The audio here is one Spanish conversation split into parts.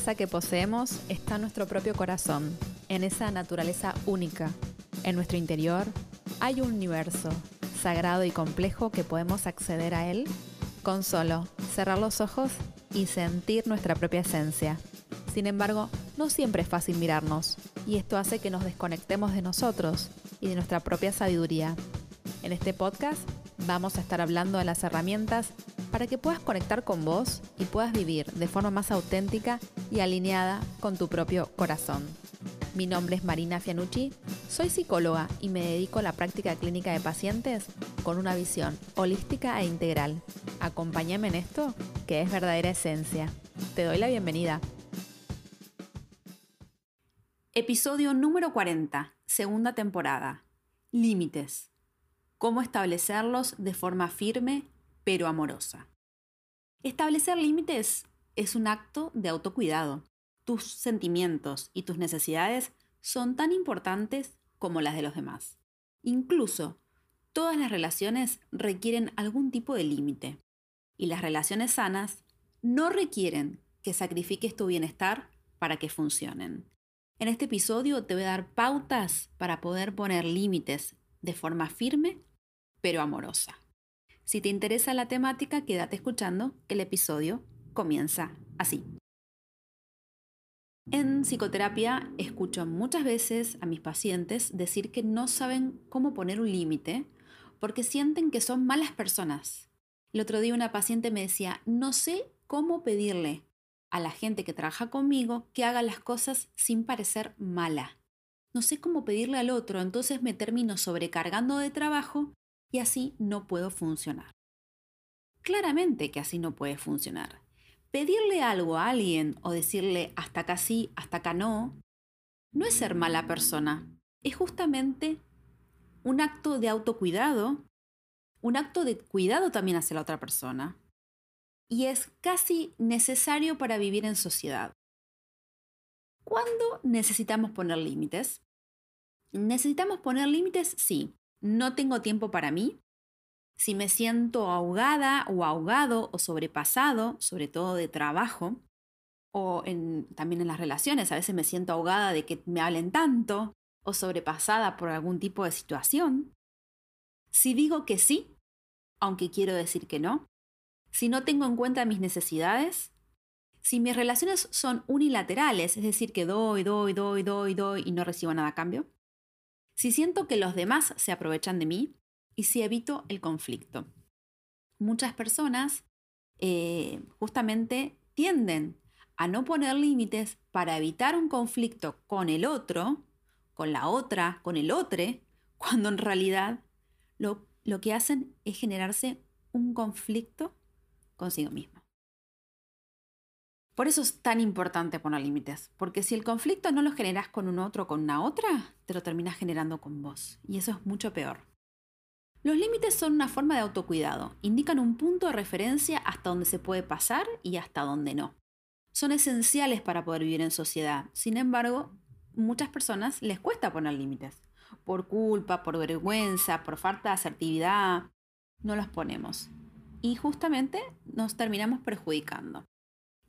que poseemos está nuestro propio corazón, en esa naturaleza única. En nuestro interior hay un universo sagrado y complejo que podemos acceder a él con solo cerrar los ojos y sentir nuestra propia esencia. Sin embargo, no siempre es fácil mirarnos, y esto hace que nos desconectemos de nosotros y de nuestra propia sabiduría. En este podcast vamos a estar hablando de las herramientas para que puedas conectar con vos y puedas vivir de forma más auténtica y alineada con tu propio corazón. Mi nombre es Marina Fianucci, soy psicóloga y me dedico a la práctica clínica de pacientes con una visión holística e integral. Acompáñame en esto, que es verdadera esencia. Te doy la bienvenida. Episodio número 40, segunda temporada. Límites. Cómo establecerlos de forma firme pero amorosa. Establecer límites es un acto de autocuidado. Tus sentimientos y tus necesidades son tan importantes como las de los demás. Incluso, todas las relaciones requieren algún tipo de límite. Y las relaciones sanas no requieren que sacrifiques tu bienestar para que funcionen. En este episodio te voy a dar pautas para poder poner límites de forma firme pero amorosa. Si te interesa la temática, quédate escuchando que el episodio comienza así. En psicoterapia escucho muchas veces a mis pacientes decir que no saben cómo poner un límite porque sienten que son malas personas. El otro día una paciente me decía, no sé cómo pedirle a la gente que trabaja conmigo que haga las cosas sin parecer mala. No sé cómo pedirle al otro, entonces me termino sobrecargando de trabajo y así no puedo funcionar. Claramente que así no puede funcionar. Pedirle algo a alguien o decirle hasta acá sí, hasta acá no, no es ser mala persona, es justamente un acto de autocuidado, un acto de cuidado también hacia la otra persona, y es casi necesario para vivir en sociedad. ¿Cuándo necesitamos poner límites? ¿Necesitamos poner límites? Sí. No tengo tiempo para mí. Si me siento ahogada o ahogado o sobrepasado, sobre todo de trabajo, o también en las relaciones, a veces me siento ahogada de que me hablen tanto o sobrepasada por algún tipo de situación. Si digo que sí, aunque quiero decir que no, si no tengo en cuenta mis necesidades, si mis relaciones son unilaterales, es decir, que doy, doy, doy, doy, doy y no recibo nada a cambio, si siento que los demás se aprovechan de mí y si evito el conflicto. Muchas personas eh, justamente tienden a no poner límites para evitar un conflicto con el otro, con la otra, con el otro, cuando en realidad lo, lo que hacen es generarse un conflicto consigo mismo. Por eso es tan importante poner límites, porque si el conflicto no lo generas con un otro o con una otra, te lo terminas generando con vos, y eso es mucho peor. Los límites son una forma de autocuidado, indican un punto de referencia hasta donde se puede pasar y hasta donde no. Son esenciales para poder vivir en sociedad, sin embargo, muchas personas les cuesta poner límites. Por culpa, por vergüenza, por falta de asertividad, no los ponemos y justamente nos terminamos perjudicando.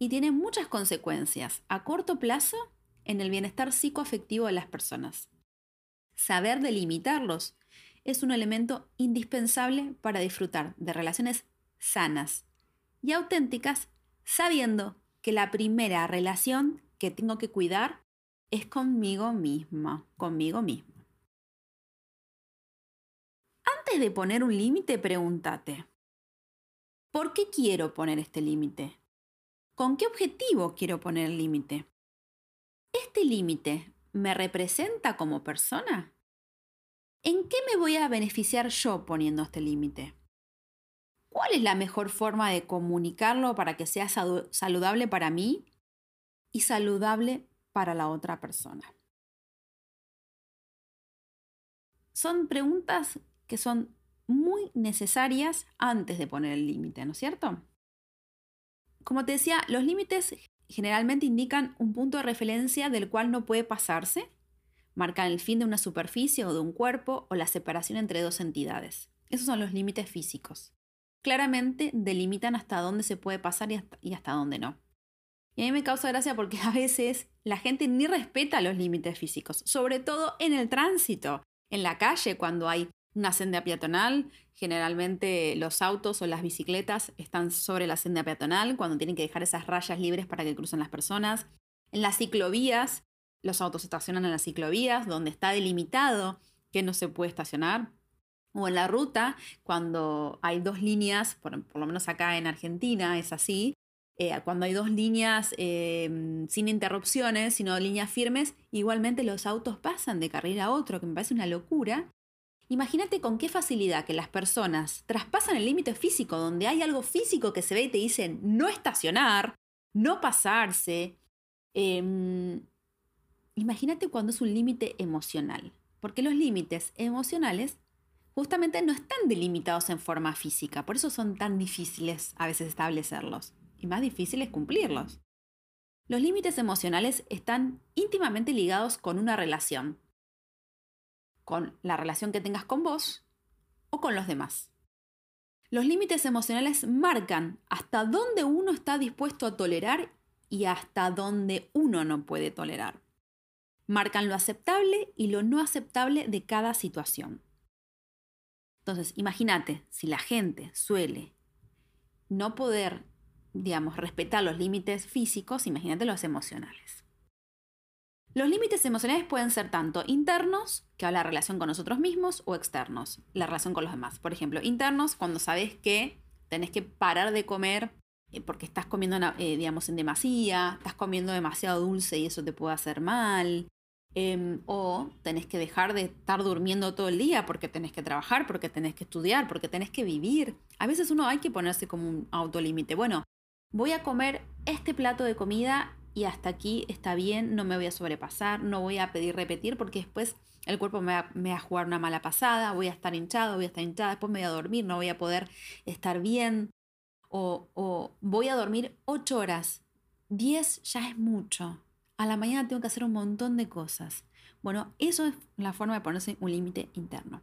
Y tiene muchas consecuencias a corto plazo en el bienestar psicoafectivo de las personas. Saber delimitarlos es un elemento indispensable para disfrutar de relaciones sanas y auténticas, sabiendo que la primera relación que tengo que cuidar es conmigo misma, conmigo mismo. Antes de poner un límite, pregúntate, ¿Por qué quiero poner este límite? ¿Con qué objetivo quiero poner el límite? ¿Este límite me representa como persona? ¿En qué me voy a beneficiar yo poniendo este límite? ¿Cuál es la mejor forma de comunicarlo para que sea saludable para mí y saludable para la otra persona? Son preguntas que son muy necesarias antes de poner el límite, ¿no es cierto? Como te decía, los límites generalmente indican un punto de referencia del cual no puede pasarse, marcan el fin de una superficie o de un cuerpo o la separación entre dos entidades. Esos son los límites físicos. Claramente delimitan hasta dónde se puede pasar y hasta, y dónde no. Y a mí me causa gracia porque a veces la gente ni respeta los límites físicos, sobre todo en el tránsito, en la calle, cuando hay una senda peatonal. Generalmente los autos o las bicicletas están sobre la senda peatonal cuando tienen que dejar esas rayas libres para que crucen las personas. En las ciclovías, los autos estacionan en las ciclovías donde está delimitado que no se puede estacionar. O en la ruta, cuando hay dos líneas, por, lo menos acá en Argentina es así, eh, cuando hay dos líneas em, sin interrupciones, sino líneas firmes, igualmente los autos pasan de carril a otro, que me parece una locura. Imagínate con qué facilidad que las personas traspasan el límite físico, donde hay algo físico que se ve y te dicen no estacionar, no pasarse. Em, imagínate cuando es un límite emocional, porque los límites emocionales justamente no están delimitados en forma física, por eso son tan difíciles a veces establecerlos y más difíciles cumplirlos. Los límites emocionales están íntimamente ligados con una relación, con la relación que tengas con vos o con los demás. Los límites emocionales marcan hasta dónde uno está dispuesto a tolerar y hasta dónde uno no puede tolerar. Marcan lo aceptable y lo no aceptable de cada situación. Entonces, imagínate, si la gente suele no poder, digamos, respetar los límites físicos, imagínate los emocionales. Los límites emocionales pueden ser tanto internos, que habla la relación con nosotros mismos, o externos, la relación con los demás. Por ejemplo, internos, cuando sabes que tenés que parar de comer eh, porque estás comiendo, eh, digamos, en demasía, estás comiendo demasiado dulce y eso te puede hacer mal. Em, o tenés que dejar de estar durmiendo todo el día porque tenés que trabajar, porque tenés que estudiar, porque tenés que vivir. A veces uno hay que ponerse como un autolímite. Bueno, voy a comer este plato de comida y hasta aquí está bien, no me voy a sobrepasar, no voy a pedir repetir porque después el cuerpo me va, a jugar una mala pasada, voy a estar hinchado, voy a estar hinchada, después me voy a dormir, no voy a poder estar bien. O, o voy a dormir 8 horas, 10 ya es mucho. A la mañana tengo que hacer un montón de cosas. Bueno, eso es la forma de ponerse un límite interno.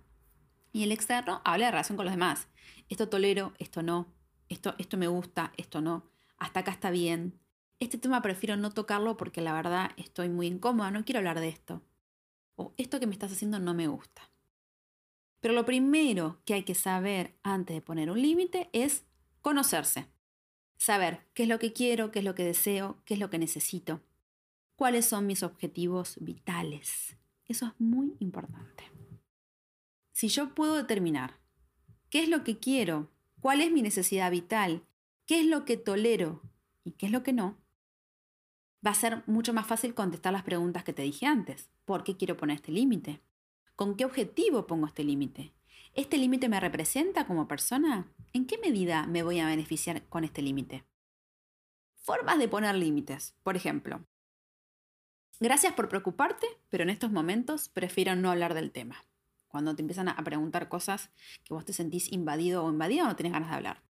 Y el externo habla de relación con los demás. Esto tolero, esto no. Esto, esto me gusta, esto no. Hasta acá está bien este tema prefiero no tocarlo porque la verdad estoy muy incómoda, no quiero hablar de esto. O esto que me estás haciendo no me gusta. Pero lo primero que hay que saber antes de poner un límite es conocerse. Saber qué es lo que quiero, qué es lo que deseo, qué es lo que necesito. Cuáles son mis objetivos vitales. Eso es muy importante. Si yo puedo determinar qué es lo que quiero, cuál es mi necesidad vital, qué es lo que tolero y qué es lo que no, va a ser mucho más fácil contestar las preguntas que te dije antes. ¿Por qué quiero poner este límite? ¿Con qué objetivo pongo este límite? ¿Este límite me representa como persona? ¿En qué medida me voy a beneficiar con este límite? Formas de poner límites. Por ejemplo, gracias por preocuparte, pero en estos momentos prefiero no hablar del tema. Cuando te empiezan a preguntar cosas que vos te sentís invadido o invadido, no tenés ganas de hablar.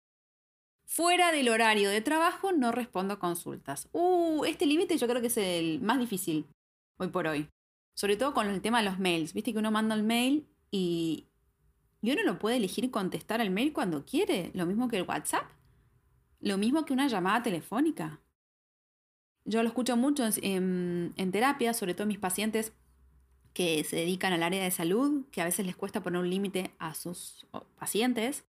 Fuera del horario de trabajo no respondo consultas. Uh, este límite yo creo que es el más difícil hoy por hoy. Sobre todo con el tema de los mails. Viste que uno manda el mail y, y uno lo puede elegir contestar al mail cuando quiere. Lo mismo que el WhatsApp. Lo mismo que una llamada telefónica. Yo lo escucho mucho en, en terapia, sobre todo mis pacientes que se dedican al área de salud, que a veces les cuesta poner un límite a sus pacientes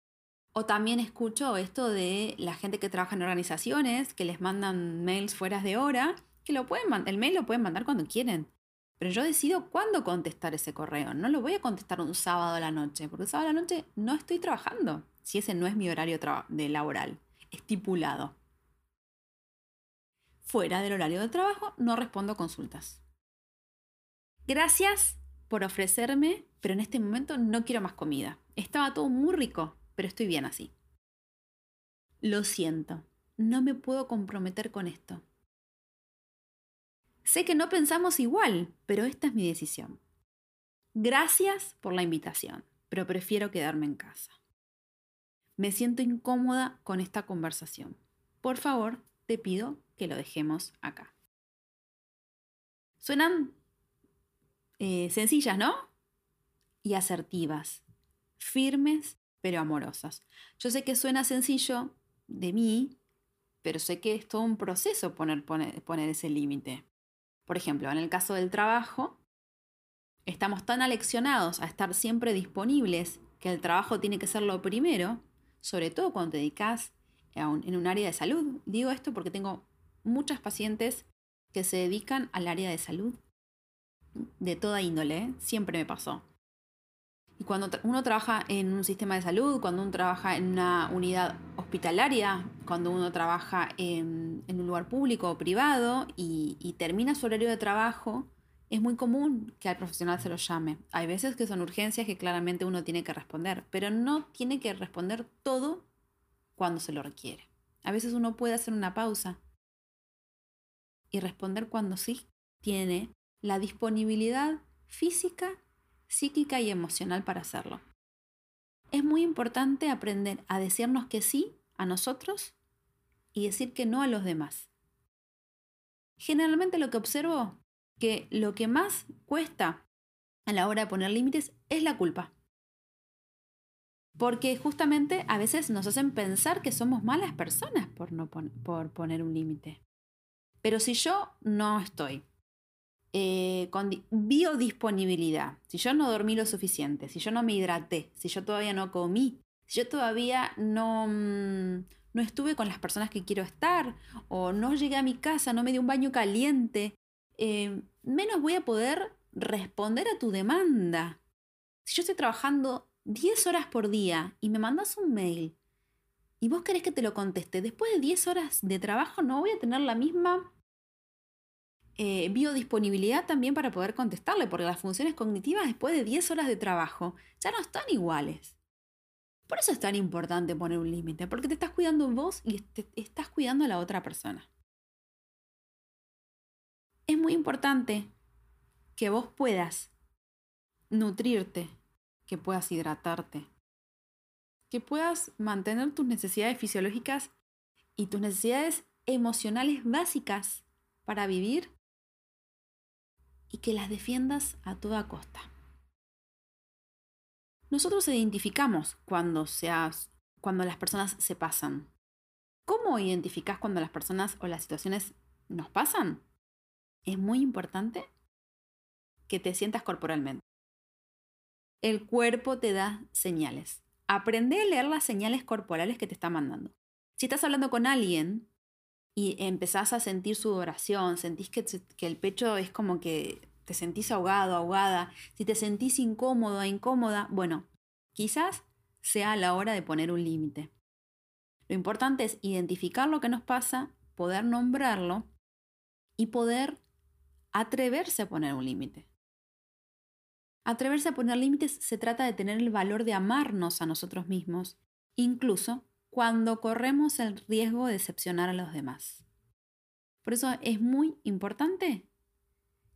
o también escucho esto de la gente que trabaja en organizaciones, que les mandan mails fuera de hora, que lo pueden el mail lo pueden mandar cuando quieren. Pero yo decido cuándo contestar ese correo. No lo voy a contestar un sábado a la noche, porque el sábado a la noche no estoy trabajando, si ese no es mi horario de laboral, estipulado. Fuera del horario de trabajo no respondo consultas. Gracias por ofrecerme, pero en este momento no quiero más comida. Estaba todo muy rico pero estoy bien así. Lo siento, no me puedo comprometer con esto. Sé que no pensamos igual, pero esta es mi decisión. Gracias por la invitación, pero prefiero quedarme en casa. Me siento incómoda con esta conversación. Por favor, te pido que lo dejemos acá. Suenan eh, sencillas, ¿no? Y asertivas, firmes pero amorosas. Yo sé que suena sencillo de mí, pero sé que es todo un proceso poner, ese límite. Por ejemplo, en el caso del trabajo, estamos tan aleccionados a estar siempre disponibles que el trabajo tiene que ser lo primero, sobre todo cuando te dedicas en un área de salud. Digo esto porque tengo muchas pacientes que se dedican al área de salud, de toda índole, ¿eh? siempre me pasó. Y cuando uno trabaja en un sistema de salud, cuando uno trabaja en una unidad hospitalaria, cuando uno trabaja en, un lugar público o privado y, y, termina su horario de trabajo, es muy común que al profesional se lo llame. Hay veces que son urgencias que claramente uno tiene que responder, pero no tiene que responder todo cuando se lo requiere. A veces uno puede hacer una pausa y responder cuando sí tiene la disponibilidad física psíquica y emocional para hacerlo. Es muy importante aprender a decirnos que sí a nosotros y decir que no a los demás. Generalmente lo que observo que lo que más cuesta a la hora de poner límites es la culpa. Porque justamente a veces nos hacen pensar que somos malas personas por, no por poner un límite. Pero si yo no estoy eh, con biodisponibilidad, si yo no dormí lo suficiente, si yo no me hidraté, si yo todavía no comí, si yo todavía no, mm, no estuve con las personas que quiero estar, o no llegué a mi casa, no me di un baño caliente, eh, menos voy a poder responder a tu demanda. Si yo estoy trabajando 10 horas por día y me mandas un mail y vos querés que te lo conteste, después de 10 horas de trabajo no voy a tener la misma eh, biodisponibilidad también para poder contestarle, porque las funciones cognitivas después de 10 horas de trabajo ya no están iguales. Por eso es tan importante poner un límite, porque te estás cuidando vos y te estás cuidando a la otra persona. Es muy importante que vos puedas nutrirte, que puedas hidratarte, que puedas mantener tus necesidades fisiológicas y tus necesidades emocionales básicas para vivir y que las defiendas a toda costa. Nosotros identificamos cuando, seas, cuando las personas se pasan. ¿Cómo identificas cuando las personas o las situaciones nos pasan? Es muy importante que te sientas corporalmente. El cuerpo te da señales. Aprende a leer las señales corporales que te está mandando. Si estás hablando con alguien y empezás a sentir sudoración, sentís que, que el pecho es como que te sentís ahogado, ahogada, si te sentís incómodo, incómoda, bueno, quizás sea la hora de poner un límite. Lo importante es identificar lo que nos pasa, poder nombrarlo y poder atreverse a poner un límite. Atreverse a poner límites se trata de tener el valor de amarnos a nosotros mismos, incluso cuando corremos el riesgo de decepcionar a los demás. Por eso es muy importante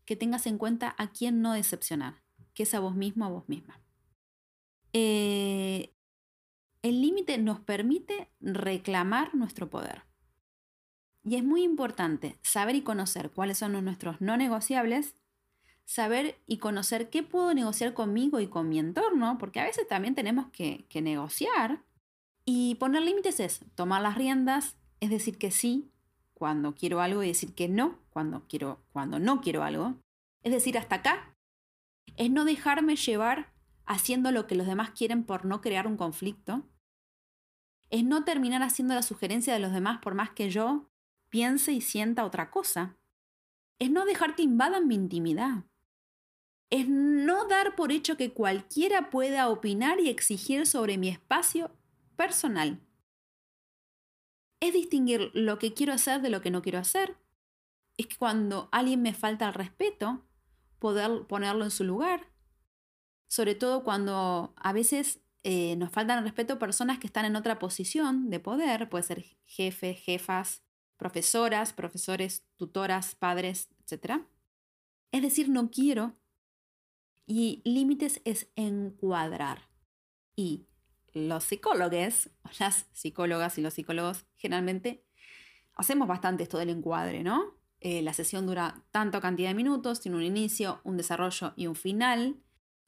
que tengas en cuenta a quién no decepcionar, que es a vos mismo, a vos misma. Eh, el límite nos permite reclamar nuestro poder. Y es muy importante saber y conocer cuáles son nuestros no negociables, saber y conocer qué puedo negociar conmigo y con mi entorno, porque a veces también tenemos que, que negociar y poner límites es tomar las riendas, es decir que sí cuando quiero algo y decir que no cuando, quiero, cuando no quiero algo. Es decir, hasta acá. Es no dejarme llevar haciendo lo que los demás quieren por no crear un conflicto. Es no terminar haciendo la sugerencia de los demás por más que yo piense y sienta otra cosa. Es no dejar que invadan mi intimidad. Es no dar por hecho que cualquiera pueda opinar y exigir sobre mi espacio personal. Es distinguir lo que quiero hacer de lo que no quiero hacer. Es que cuando alguien me falta el respeto, poder ponerlo en su lugar. Sobre todo cuando a veces eh, nos faltan el respeto personas que están en otra posición de poder, puede ser jefes, jefas, profesoras, profesores, tutoras, padres, etc. Es decir, no quiero. Y límites es encuadrar. Y los psicólogos, las psicólogas y los psicólogos generalmente hacemos bastante esto del encuadre, ¿no? Eh, la sesión dura tanto cantidad de minutos, tiene un inicio, un desarrollo y un final.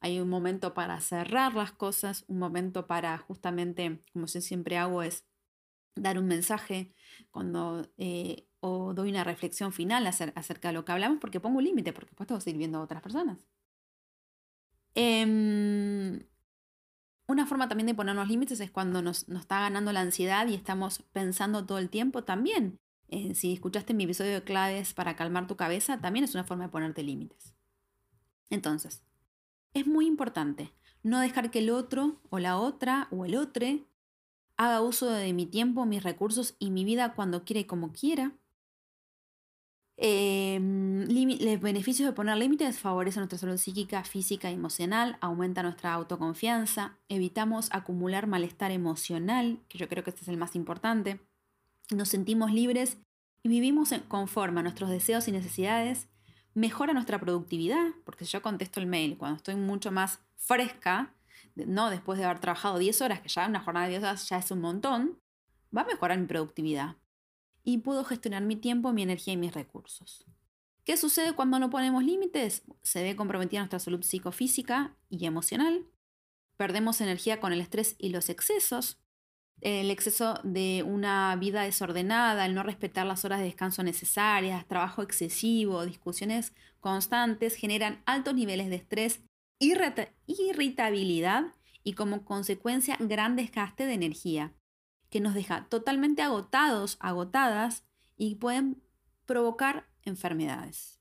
Hay un momento para cerrar las cosas, un momento para justamente, como yo siempre hago, es dar un mensaje, cuando eh, o doy una reflexión final acerca de lo que hablamos, porque pongo un límite, porque después tengo que seguir viendo a otras personas. Em, una forma también de ponernos límites es cuando nos, está ganando la ansiedad y estamos pensando todo el tiempo también. Eh, si escuchaste mi episodio de claves para calmar tu cabeza, también es una forma de ponerte límites. Entonces, es muy importante no dejar que el otro o la otra o el otro haga uso de mi tiempo, mis recursos y mi vida cuando quiere y como quiera. Eh, los beneficios de poner límites favorecen nuestra salud psíquica, física y emocional, aumenta nuestra autoconfianza, evitamos acumular malestar emocional, que yo creo que este es el más importante, nos sentimos libres y vivimos conforme a nuestros deseos y necesidades, mejora nuestra productividad, porque si yo contesto el mail cuando estoy mucho más fresca, no después de haber trabajado 10 horas, que ya una jornada de 10 horas ya es un montón, va a mejorar mi productividad. Y puedo gestionar mi tiempo, mi energía y mis recursos. ¿Qué sucede cuando no ponemos límites? Se ve comprometida nuestra salud psicofísica y emocional. Perdemos energía con el estrés y los excesos. El exceso de una vida desordenada, el no respetar las horas de descanso necesarias, trabajo excesivo, discusiones constantes generan altos niveles de estrés irritabilidad y como consecuencia gran desgaste de energía, que nos deja totalmente agotados, agotadas y pueden provocar enfermedades.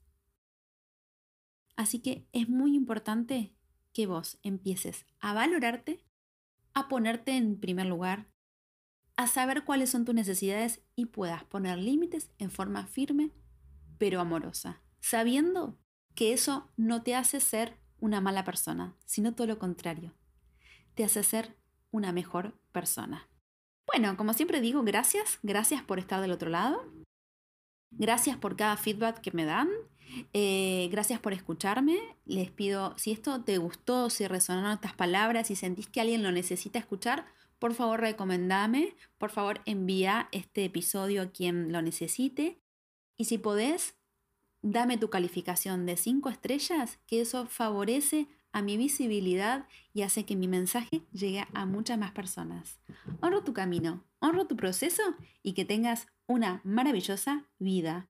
Así que es muy importante que vos empieces a valorarte, a ponerte en primer lugar, a saber cuáles son tus necesidades y puedas poner límites en forma firme pero amorosa, sabiendo que eso no te hace ser una mala persona, sino todo lo contrario. Te hace ser una mejor persona. Bueno, como siempre digo, gracias, gracias por estar del otro lado. Gracias por cada feedback que me dan. Eh, gracias por escucharme. Les pido, si esto te gustó, si resonaron estas palabras, si sentís que alguien lo necesita escuchar, por favor recomendame. Por favor envía este episodio a quien lo necesite. Y si podés, dame tu calificación de 5 estrellas, que eso favorece a mi visibilidad y hace que mi mensaje llegue a muchas más personas. Honro tu camino, honro tu proceso y que tengas una maravillosa vida.